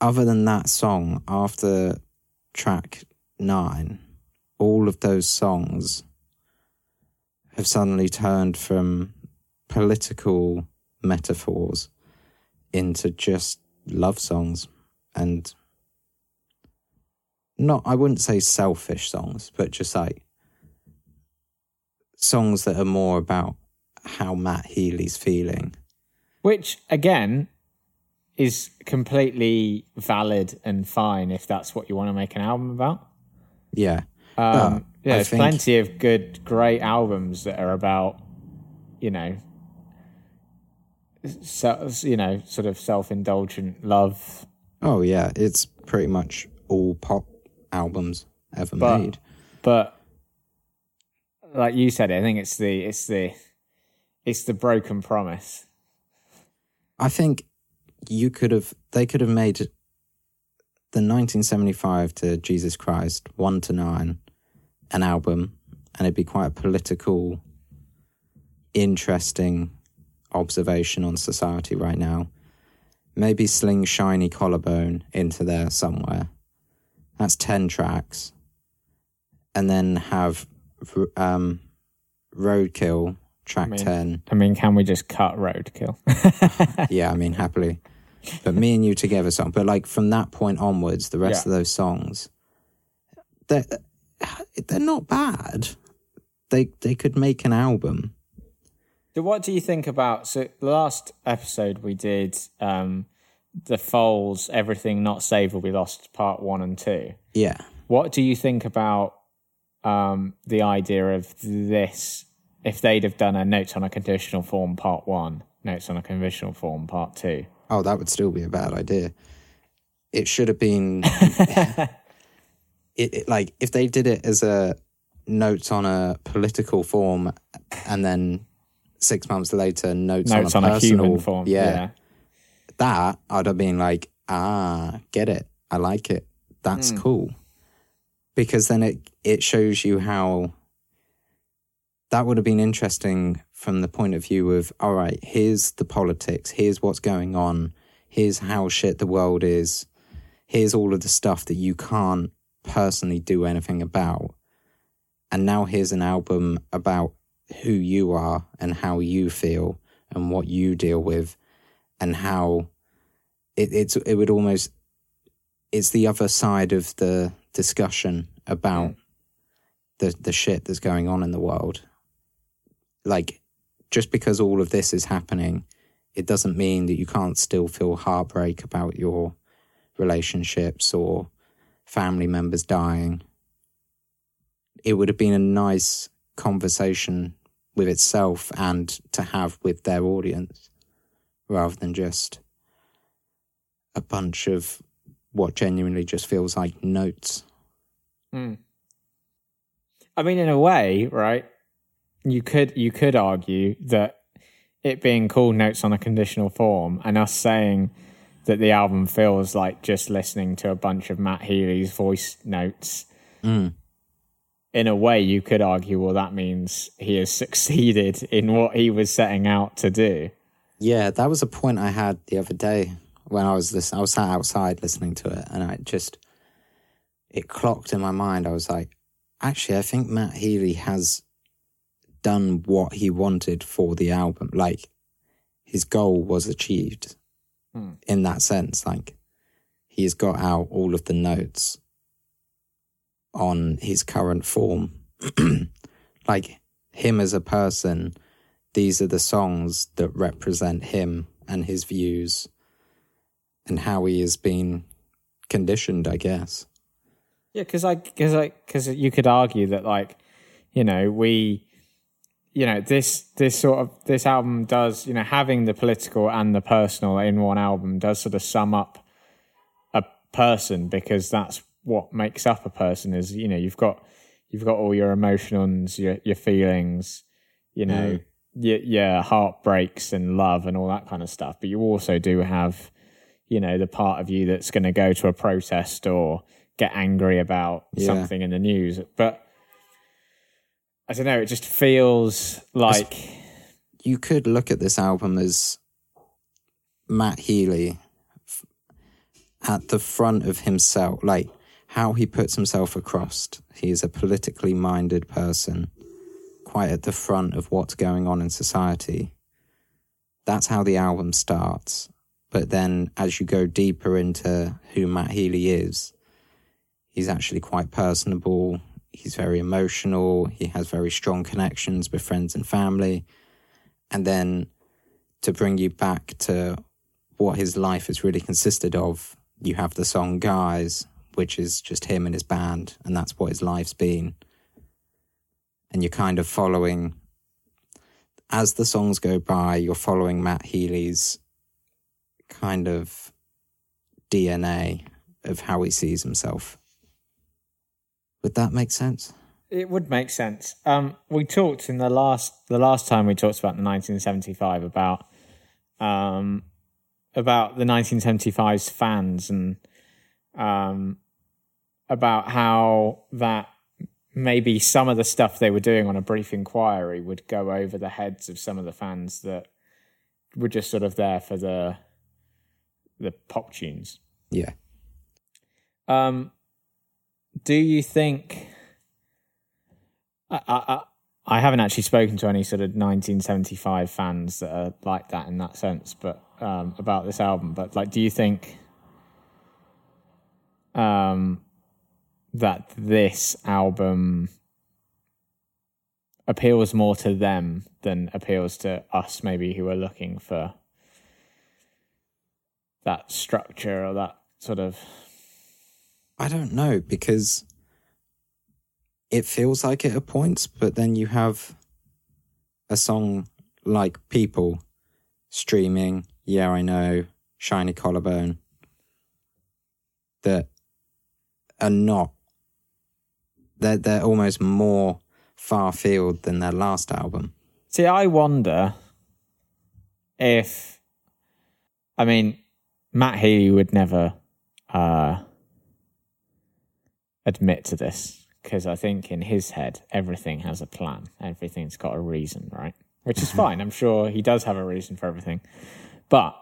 other than that song, after track nine, all of those songs have suddenly turned from political metaphors into just love songs and not I wouldn't say selfish songs, but just like songs that are more about how Matt Healy's feeling. Which again is completely valid and fine if that's what you want to make an album about. Yeah. Um, yeah, there's think- plenty of good, great albums that are about, you know, so, you know, sort of self-indulgent love. Oh yeah, it's pretty much all pop albums ever But- made. But like you said, I think it's the it's the it's the broken promise. I think you could have they could have made the 1975 to Jesus Christ 1 to 9 an album and it'd be quite a political interesting observation on society right now. Maybe sling shiny collarbone into there somewhere. That's 10 tracks. And then have um, Roadkill track mean- 10 I mean, can we just cut Roadkill? yeah, I mean, happily. But me and you together song. But like from that point onwards, the rest Yeah. of those songs, they're they're not bad. They they could make an album. So what do you think about so the last episode we did um the Foals Everything Not Saved Will Be Lost part one and two. Yeah. What do you think about um the idea of this if they'd have done a notes on a conditional form part one, notes on a conditional form part two? Oh, that would still be a bad idea. It should have been it, it like if they did it as a notes on a political form and then six months later notes, Notes on on a a human form. yeah, Yeah. that I'd have been like, ah, get it. I like it. That's Hmm. cool. Because then it it shows you how that would have been interesting from the point of view of all right, here's the politics, here's what's going on, here's how shit the world is, here's all of the stuff that you can't personally do anything about. And now here's an album about who you are and how you feel and what you deal with and how it, it's it would almost it's the other side of the discussion about mm. the the shit that's going on in the world. Like just because all of this is happening, it doesn't mean that you can't still feel heartbreak about your relationships or family members dying. It would have been a nice conversation with itself and to have with their audience rather than just a bunch of what genuinely just feels like notes. Hmm. I mean, in a way, right? You could you could argue that it being called notes on a conditional form and us saying that the album feels like just listening to a bunch of Matt Healy's voice notes. Mm. In a way, you could argue, well, that means he has succeeded in what he was setting out to do. Yeah, that was a point I had the other day when I was listening. I was sat outside listening to it, and I just it clocked in my mind. I was like, actually, I think Matt Healy has done what he wanted for the album. Like his goal was achieved Hmm. in that sense. Like he has got out all of the notes on his current form. like him as a person, these are the songs that represent him and his views and how he has been conditioned, I guess. Yeah, because I because I because you could argue that like you know we you know this this sort of this album does you know having the political and the personal in one album does sort of sum up a person because that's what makes up a person is you know you've got you've got all your emotions your your feelings you know your, your heartbreaks and love and all that kind of stuff but you also do have you know, the part of you that's going to go to a protest or get angry about Yeah. something in the news. But I don't know, it just feels like You could look at this album as Matt Healy at the front of himself, like how he puts himself across. He is a politically minded person, quite at the front of what's going on in society. That's how the album starts. But then as you go deeper into who Matt Healy is, he's actually quite personable. He's very emotional. He has very strong connections with friends and family. And then to bring you back to what his life has really consisted of, you have the song Guys, which is just him and his band, and that's what his life's been. And you're kind of following, as the songs go by, you're following Matt Healy's kind of DNA of how he sees himself. Would that make sense? It would make sense. Um, we talked in the last the last time we talked about the 1975 about um, about the 1975's fans and um, about how that maybe some of the stuff they were doing on a brief inquiry would go over the heads of some of the fans that were just sort of there for the the pop tunes. Yeah. Um, do you think? I, I I- I haven't actually spoken to any sort of 1975 fans that are like that in that sense, but um, about this album. But like, do you think um, that this album appeals more to them than appeals to us, maybe who are looking for that structure or that sort of I don't know because it feels like it at points, but then you have a song like People streaming, Yeah, I Know, Shiny Collarbone that are not, they're, they're almost more far field than their last album. See, I wonder if, I mean, Matt Healy would never uh, admit to this because I think in his head, everything has a plan. Everything's got a reason, right? Which is fine. I'm sure he does have a reason for everything. But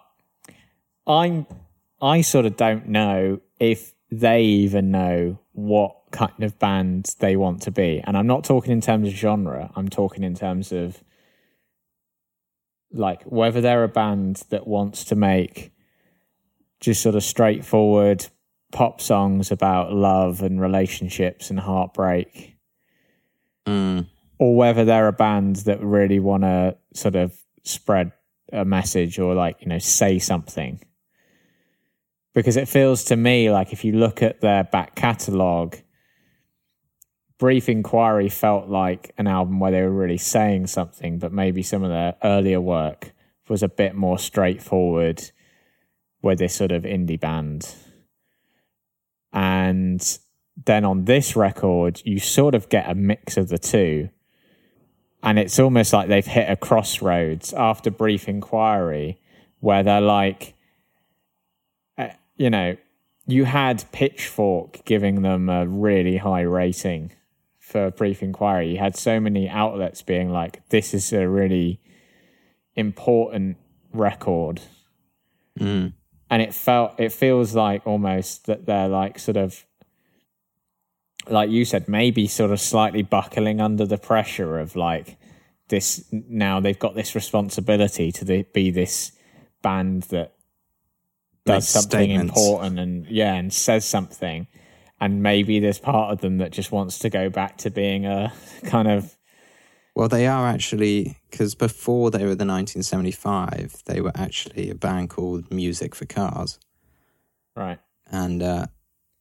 I'm, I sort of don't know if they even know what kind of band they want to be. And I'm not talking in terms of genre, I'm talking in terms of like whether they're a band that wants to make just sort of straightforward pop songs about love and relationships and heartbreak. Mm, or whether they're a band that really want to sort of spread a message or like you know say something. Because it feels to me like if you look at their back catalogue brief inquiry felt like an album where they were really saying something but maybe some of their earlier work was a bit more straightforward with this sort of indie band. And then on this record you sort of get a mix of the two. And it's almost like they've hit a crossroads after brief inquiry where they're like uh, you know you had pitchfork giving them a really high rating for brief inquiry. You had so many outlets being like this is a really important record. Mm, and it felt it feels like almost that they're like sort of like you said maybe sort of slightly buckling under the pressure of like this now they've got this responsibility to the, be this band that does Makes something statements. important and yeah and says something and maybe there's part of them that just wants to go back to being a kind of Well, they are actually because before they were the 1975, they were actually a band called Music for Cars, right. And uh,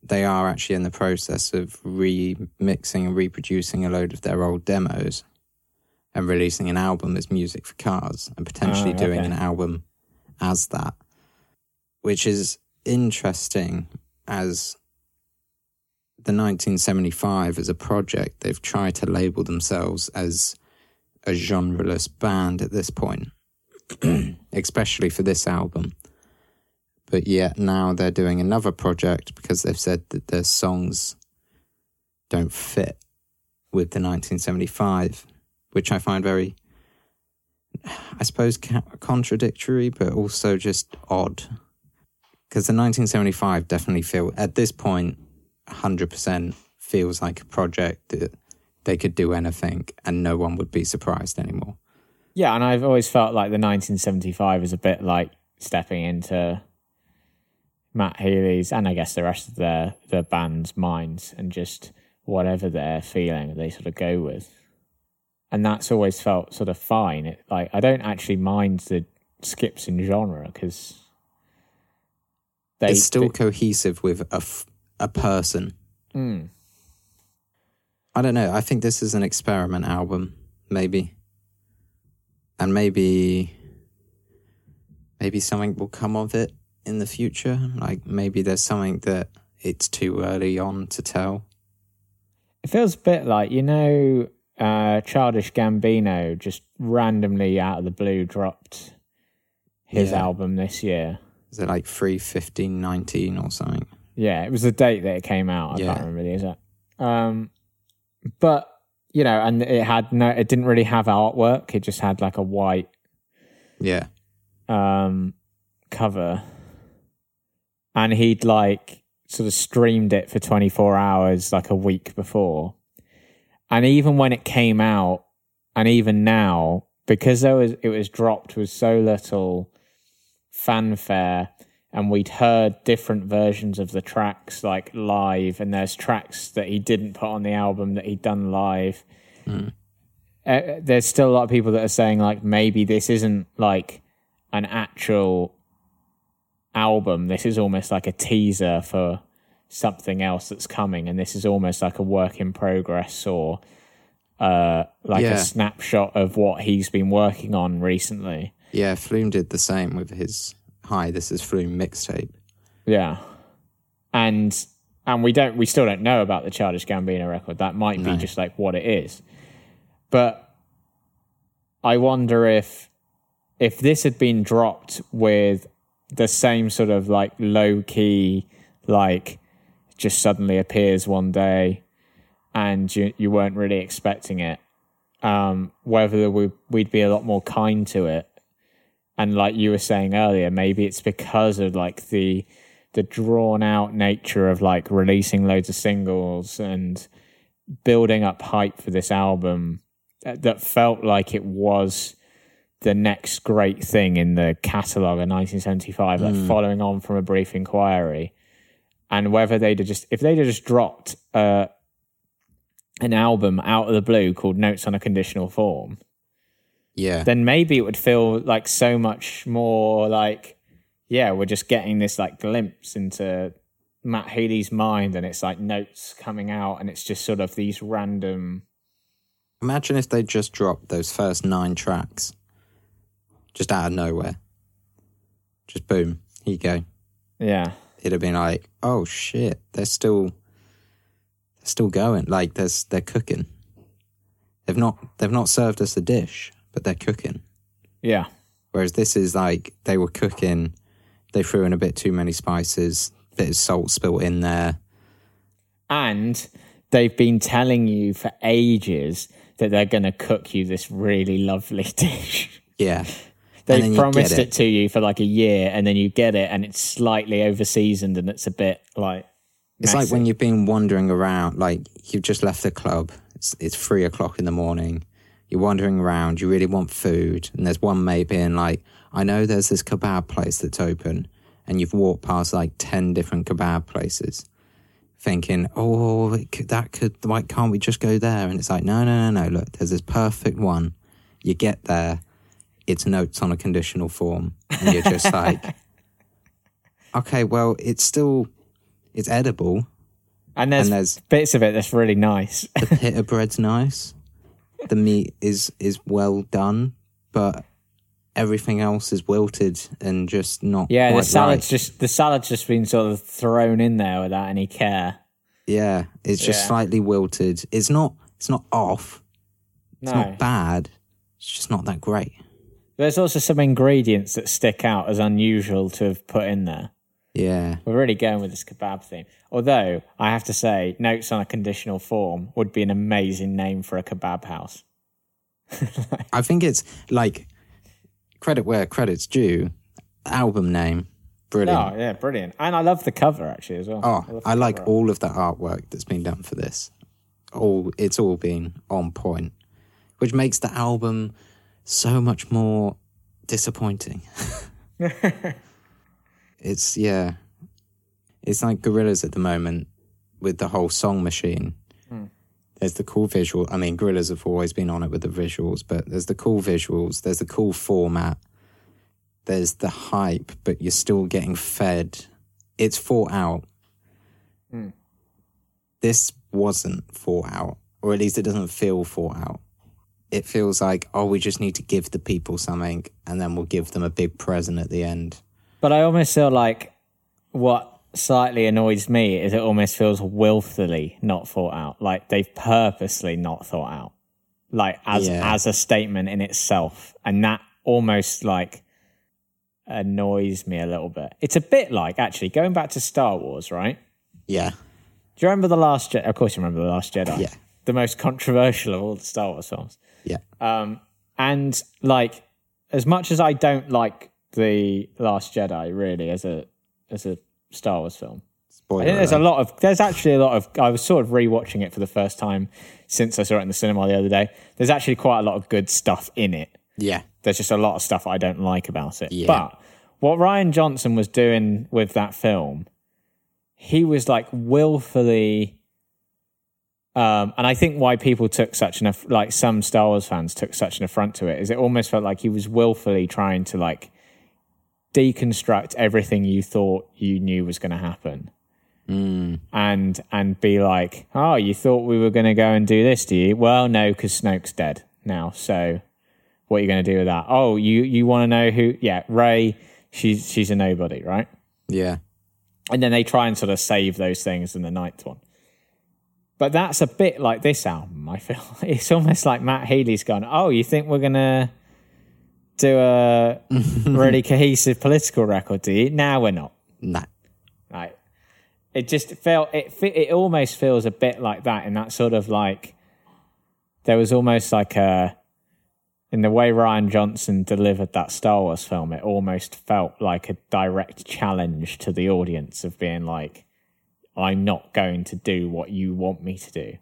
they are actually in the process of remixing and reproducing a load of their old demos and releasing an album as Music for Cars and potentially Oh, doing an album as that, which is interesting as the 1975 as a project, they've tried to label themselves as a genreless band at this point, especially for this album. but yet now they're doing another project because they've said that their songs don't fit with the 1975, which I find very, I suppose, ca- contradictory, but also just odd. Because the 1975 definitely feel at this point, 100% feels like a project that they could do anything and no one would be surprised anymore. Yeah, and I've always felt like the 1975 is a bit like stepping into Matt Healy's and I guess the rest of the the band's minds and just whatever they're feeling, they sort of go with. And that's always felt sort of fine. It, like I don't actually mind the skips in genre because it's still they, cohesive with a, f- a person. Mm. I don't know. I think this is an experiment album, maybe, and maybe maybe something will come of it in the future. Like maybe there's something that it's too early on to tell. It feels a bit like you know, uh, Childish Gambino just randomly out of the blue dropped his yeah. album this year. Is it like three fifteen nineteen or something? Yeah, it was the date that it came out. I yeah. can't remember the exact. Um, but you know, and it had no, it didn't really have artwork. It just had like a white, yeah, um, cover, and he'd like sort of streamed it for twenty four hours like a week before, and even when it came out, and even now, because there was it was dropped with so little fanfare and we'd heard different versions of the tracks like live and there's tracks that he didn't put on the album that he'd done live mm. uh, there's still a lot of people that are saying like maybe this isn't like an actual album this is almost like a teaser for something else that's coming and this is almost like a work in progress or uh, like yeah. a snapshot of what he's been working on recently yeah flume did the same with his hi, this is Flume mixtape. Yeah, and and we don't, we still don't know about the Childish Gambino record. That might no. be just like what it is, but I wonder if if this had been dropped with the same sort of like low key, like just suddenly appears one day, and you you weren't really expecting it. Um, whether we, we'd be a lot more kind to it and like you were saying earlier maybe it's because of like the the drawn out nature of like releasing loads of singles and building up hype for this album that felt like it was the next great thing in the catalogue of 1975 mm. like following on from a brief inquiry and whether they'd have just if they'd have just dropped uh, an album out of the blue called notes on a conditional form yeah, then maybe it would feel like so much more like, yeah, we're just getting this like glimpse into Matt Healy's mind, and it's like notes coming out, and it's just sort of these random. Imagine if they just dropped those first nine tracks, just out of nowhere. Just boom, here you go. Yeah, it'd have been like, oh shit, they're still, they're still going. Like there's, they're cooking. They've not, they've not served us a dish but they're cooking. Yeah. Whereas this is like they were cooking, they threw in a bit too many spices, bit of salt spilt in there. And they've been telling you for ages that they're going to cook you this really lovely dish. Yeah. They've promised it. it. to you for like a year and then you get it and it's slightly over seasoned and it's a bit like. It's like when you've been wandering around, like you've just left the club, it's, it's three o'clock in the morning you're wandering around, you really want food, and there's one mate being like, I know there's this kebab place that's open, and you've walked past like 10 different kebab places, thinking, oh, could, that could, why can't we just go there? And it's like, no, no, no, no, look, there's this perfect one. You get there, it's notes on a conditional form, and you're just like, okay, well, it's still, it's edible. And there's, and there's bits of it that's really nice. the pita bread's nice the meat is is well done, but everything else is wilted and just not. Yeah, the salad's right. just the salad's just been sort of thrown in there without any care. Yeah, it's just yeah. slightly wilted. It's not. It's not off. It's no. not bad. It's just not that great. There's also some ingredients that stick out as unusual to have put in there. Yeah. We're really going with this kebab theme. Although I have to say, Notes on a Conditional Form would be an amazing name for a kebab house. I think it's like credit where credit's due. Album name, brilliant. Oh yeah, brilliant. And I love the cover actually as well. Oh, love I like cover. all of the artwork that's been done for this. All it's all been on point, which makes the album so much more disappointing. it's yeah, it's like Gorillaz at the moment with the whole song machine. Hmm. There's the cool visual. I mean, Gorillaz have always been on it with the visuals, but there's the cool visuals. There's the cool format. There's the hype, but you're still getting fed. It's thought out hmm. this wasn't thought out, or at least it doesn't feel thought out. It feels like, oh, we just need to give the people something and then we'll give them a big present at the end. But I almost feel like what slightly annoys me is it almost feels willfully not thought out. Like they've purposely not thought out. Like as Yeah. as a statement in itself. And that almost like annoys me a little bit. It's a bit like actually going back to Star Wars, right? Yeah. Do you remember the last Jedi? Of course you remember the last Jedi. Yeah. The most controversial of all the Star Wars films. Yeah. Um, and like, as much as I don't like the Last Jedi, really, as a as a Star Wars film, Spoiler I think there's a lot of there's actually a lot of I was sort of rewatching it for the first time since I saw it in the cinema the other day. There's actually quite a lot of good stuff in it. Yeah. There's just a lot of stuff I don't like about it. Yeah. But what Rian Johnson was doing with that film, he was like willfully um, and I think why people took such an aff- like some Star Wars fans took such an affront to it is it almost felt like he was willfully trying to like deconstruct everything you thought you knew was going to happen, hmm. and and be like, oh, you thought we were going to go and do this, do you? Well, no, because Snoke's dead now. So what are you going to do with that? Oh, you you want to know who? Yeah, Rey. She's she's a nobody, right? Yeah. and then they try and sort of save those things in the ninth one. But that's a bit like this album. I feel it's almost like Matt Healy's gone. Oh, you think we're gonna do uh, a really cohesive political record? Do you? Now we're not. Nah. Like it just felt it. It almost feels a bit like that in that sort of like there was almost like a in the way Rian Johnson delivered that Star Wars film. It almost felt like a direct challenge to the audience of being like, "I'm not going to do what you want me to do,"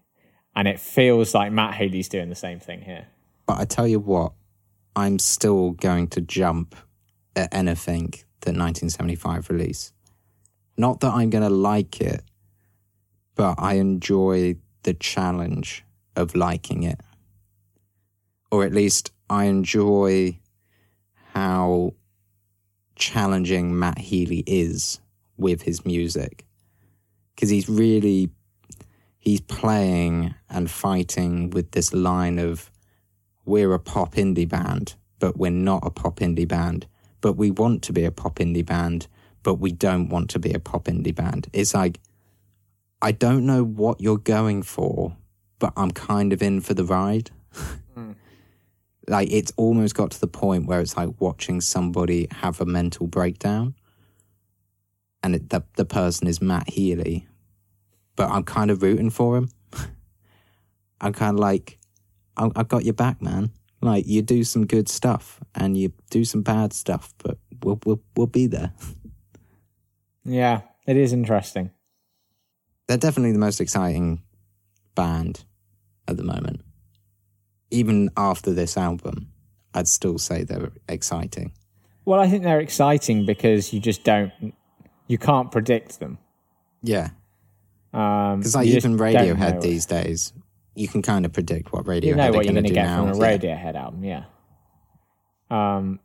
and it feels like Matt Healy's doing the same thing here. But I tell you what, I'm still going to jump at anything that 1975 release. Not that I'm going to like it, but I enjoy the challenge of liking it. Or at least I enjoy how challenging Matt Healy is with his music. Because he's really he's playing and fighting with this line of we're a pop indie band, but we're not a pop indie band. But we want to be a pop indie band, but we don't want to be a pop indie band. It's like, I don't know what you're going for, but I'm kind of in for the ride. Hmm. like, it's almost got to the point where it's like watching somebody have a mental breakdown. And it, the, the person is Matt Healy, but I'm kind of rooting for him. I'm kind of like, I, I got your back, man. Like you do some good stuff and you do some bad stuff, but we'll we'll we'll be there. Yeah, it is interesting. They're definitely the most exciting band at the moment. Even after this album, I'd still say they're exciting. Well, I think they're exciting because you just don't, you can't predict them. Yeah, Um, because like even Radiohead these days, you can kind of predict what Radiohead you know what you're going to going to do get now. from a Yeah. Radiohead album, yeah. Um,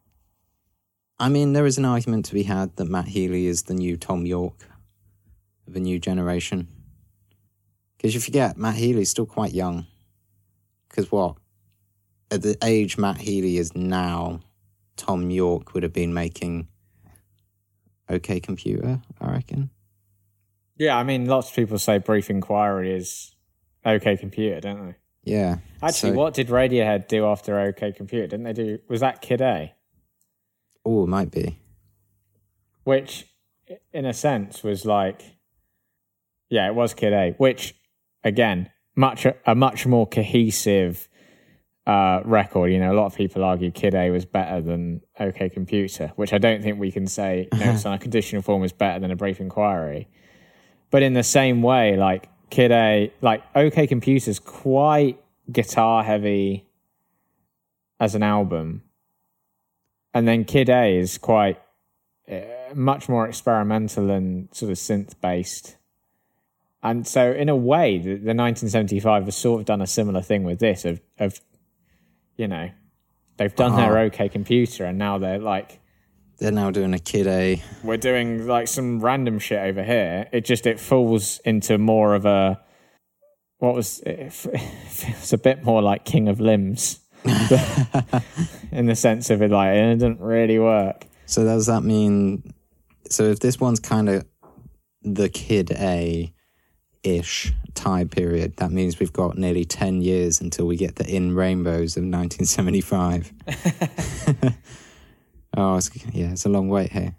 I mean, there is an argument to be had that Matt Healy is the new Thom Yorke of a new generation. Because you forget, Matt Healy's still quite young. Because what? At the age Matt Healy is now, Thom Yorke would have been making OK Computer, I reckon. yeah, I mean, lots of people say Brief Inquiry is OK Computer, don't they? Yeah. Actually, So- what did Radiohead do after OK Computer? Didn't they do? Was that Kid A? Oh, it might be. Which in a sense, was like, yeah, it was Kid A, which again, much a much more cohesive uh, record. You know, a lot of people argue Kid A was better than OK Computer, which I don't think we can say Notes on a Conditional Form is better than A Brief Inquiry. But in the same way, like Kid A, like OK Computer's quite guitar heavy as an album, and then Kid A is quite uh, much more experimental and sort of synth based. And so, in a way, the, the 1975 has sort of done a similar thing with this of, of you know, they've done their Uh-huh. OK computer, and now they're like, They're now doing a Kid A. we're doing like some random shit over here. It just it falls into more of a what was it, feels a bit more like King of Limbs in the sense of it like it didn't really work. So does that mean? So if this one's kind of the Kid A ish time period, that means we've got nearly ten years until we get the In Rainbows of 1975. oh, it's, yeah, it's a long wait here.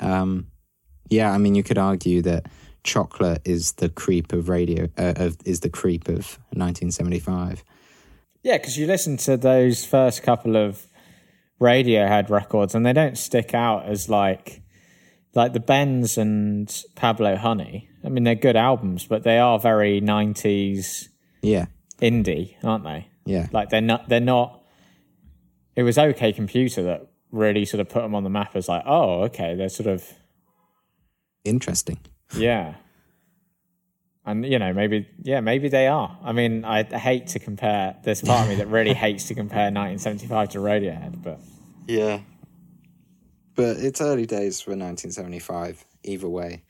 Um, yeah, I mean, you could argue that chocolate is the creep of radio, uh, of is the creep of 1975. Yeah, because you listen to those first couple of Radiohead records, and they don't stick out as like like the Bends and Pablo Honey. I mean, they're good albums, but they are very '90s Yeah, indie, aren't they? yeah, Like they're not. They're not. It was OK Computer that really sort of put them on the map as like, oh, okay, they're sort of interesting. yeah. And you know, maybe yeah, maybe they are. I mean, I hate to compare. There's part of me that really hates to compare 1975 to Radiohead, but Yeah. But it's early days for 1975, either way.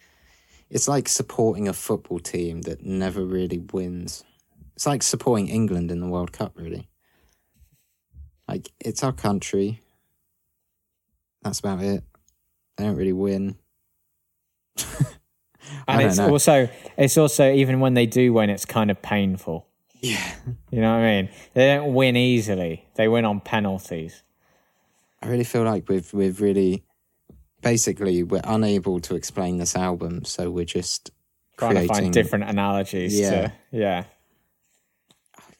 It's like supporting a football team that never really wins. It's like supporting England in the World Cup, really. Like, it's our country. That's about it. They don't really win. And it's know. also it's also even when they do win, it's kind of painful. Yeah. You know what I mean? They don't win easily. They win on penalties. I really feel like we've we've really basically we're unable to explain this album, so we're just Trying creating to find different analogies. Yeah. To, yeah.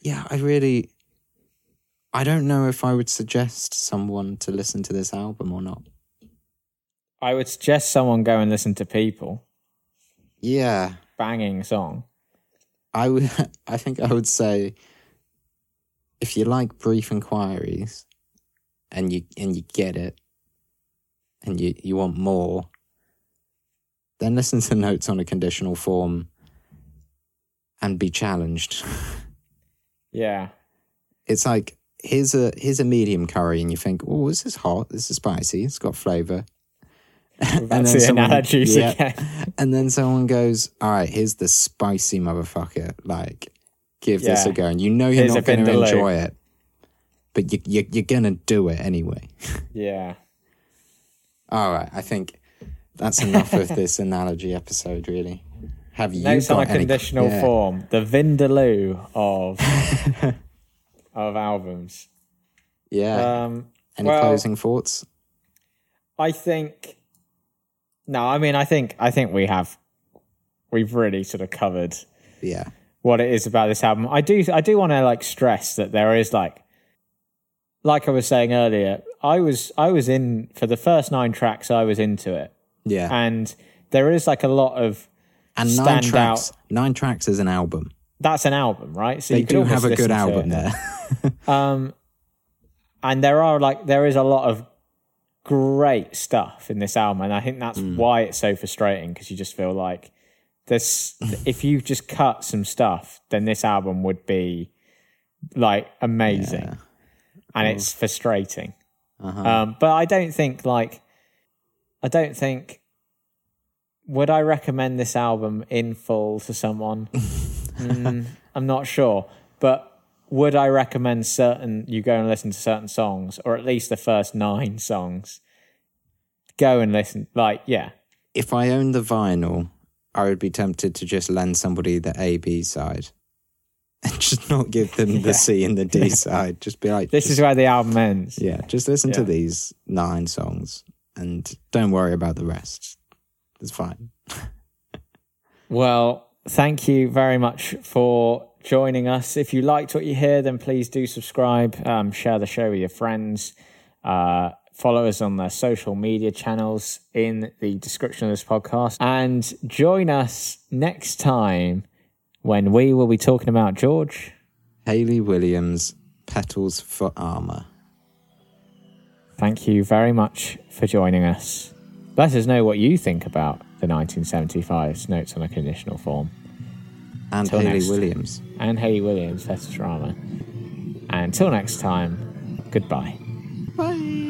yeah, I really, I don't know if I would suggest someone to listen to this album or not. I would suggest someone go and listen to People. Yeah, Banging song. I would. I think I would say, if you like brief inquiries, and you and you get it, and you you want more, then listen to notes on a conditional form, and be challenged. Yeah. it's like here's a here's a medium curry, and you think, oh, this is hot, this is spicy, it's got flavor. That's then the someone- analogies yeah. again. And then someone goes, all right, here's the spicy motherfucker. Like, give this a go, and you know you're Here's not going to enjoy it, but you, you you're going to do it anyway. Yeah. All right, I think that's enough of this analogy episode. Really, have you got on a any- conditional yeah. form. The Vindaloo of of albums. Yeah. Um, any well- closing thoughts? I think. No, I mean, I think I think we have we've really sort of covered Yeah. what it is about this album. I do I do want to like stress that there is like like I was saying earlier, I was I was in for the first nine tracks I was into it. Yeah. And there is like a lot of And nine tracks. out- Nine tracks is an album. that's an album, right? So They you do have a good album there. Um, and there are like there is a lot of great stuff in this album, and I think that's Hmm. why it's so frustrating because you just feel like this. if you just cut some stuff, then this album would be like amazing, and it's frustrating. Uh-huh. Um, but I don't think like I don't think would I recommend this album in full to someone? Mm, I'm not sure, but would I recommend certain you go and listen to certain songs, or at least the first nine songs? Go and listen. Like, yeah, if I owned the vinyl, I would be tempted to just lend somebody the A B side and just not give them the C and the D side. Just be like, this just- is where the album ends. yeah, just listen to these nine songs and don't worry about the rest. It's fine. Well, thank you very much for joining us. If you liked what you hear, then please do subscribe, um, share the show with your friends, uh, follow us on the social media channels in the description of this podcast, and join us next time when we will be talking about George. Hayley Williams, Petals for Armour. Thank you very much for joining us. Let us know what you think about the 1975's Notes on a Conditional Form. And Till Hayley next. Williams. and Hayley Williams, Testosterama. And until next time, goodbye. Bye.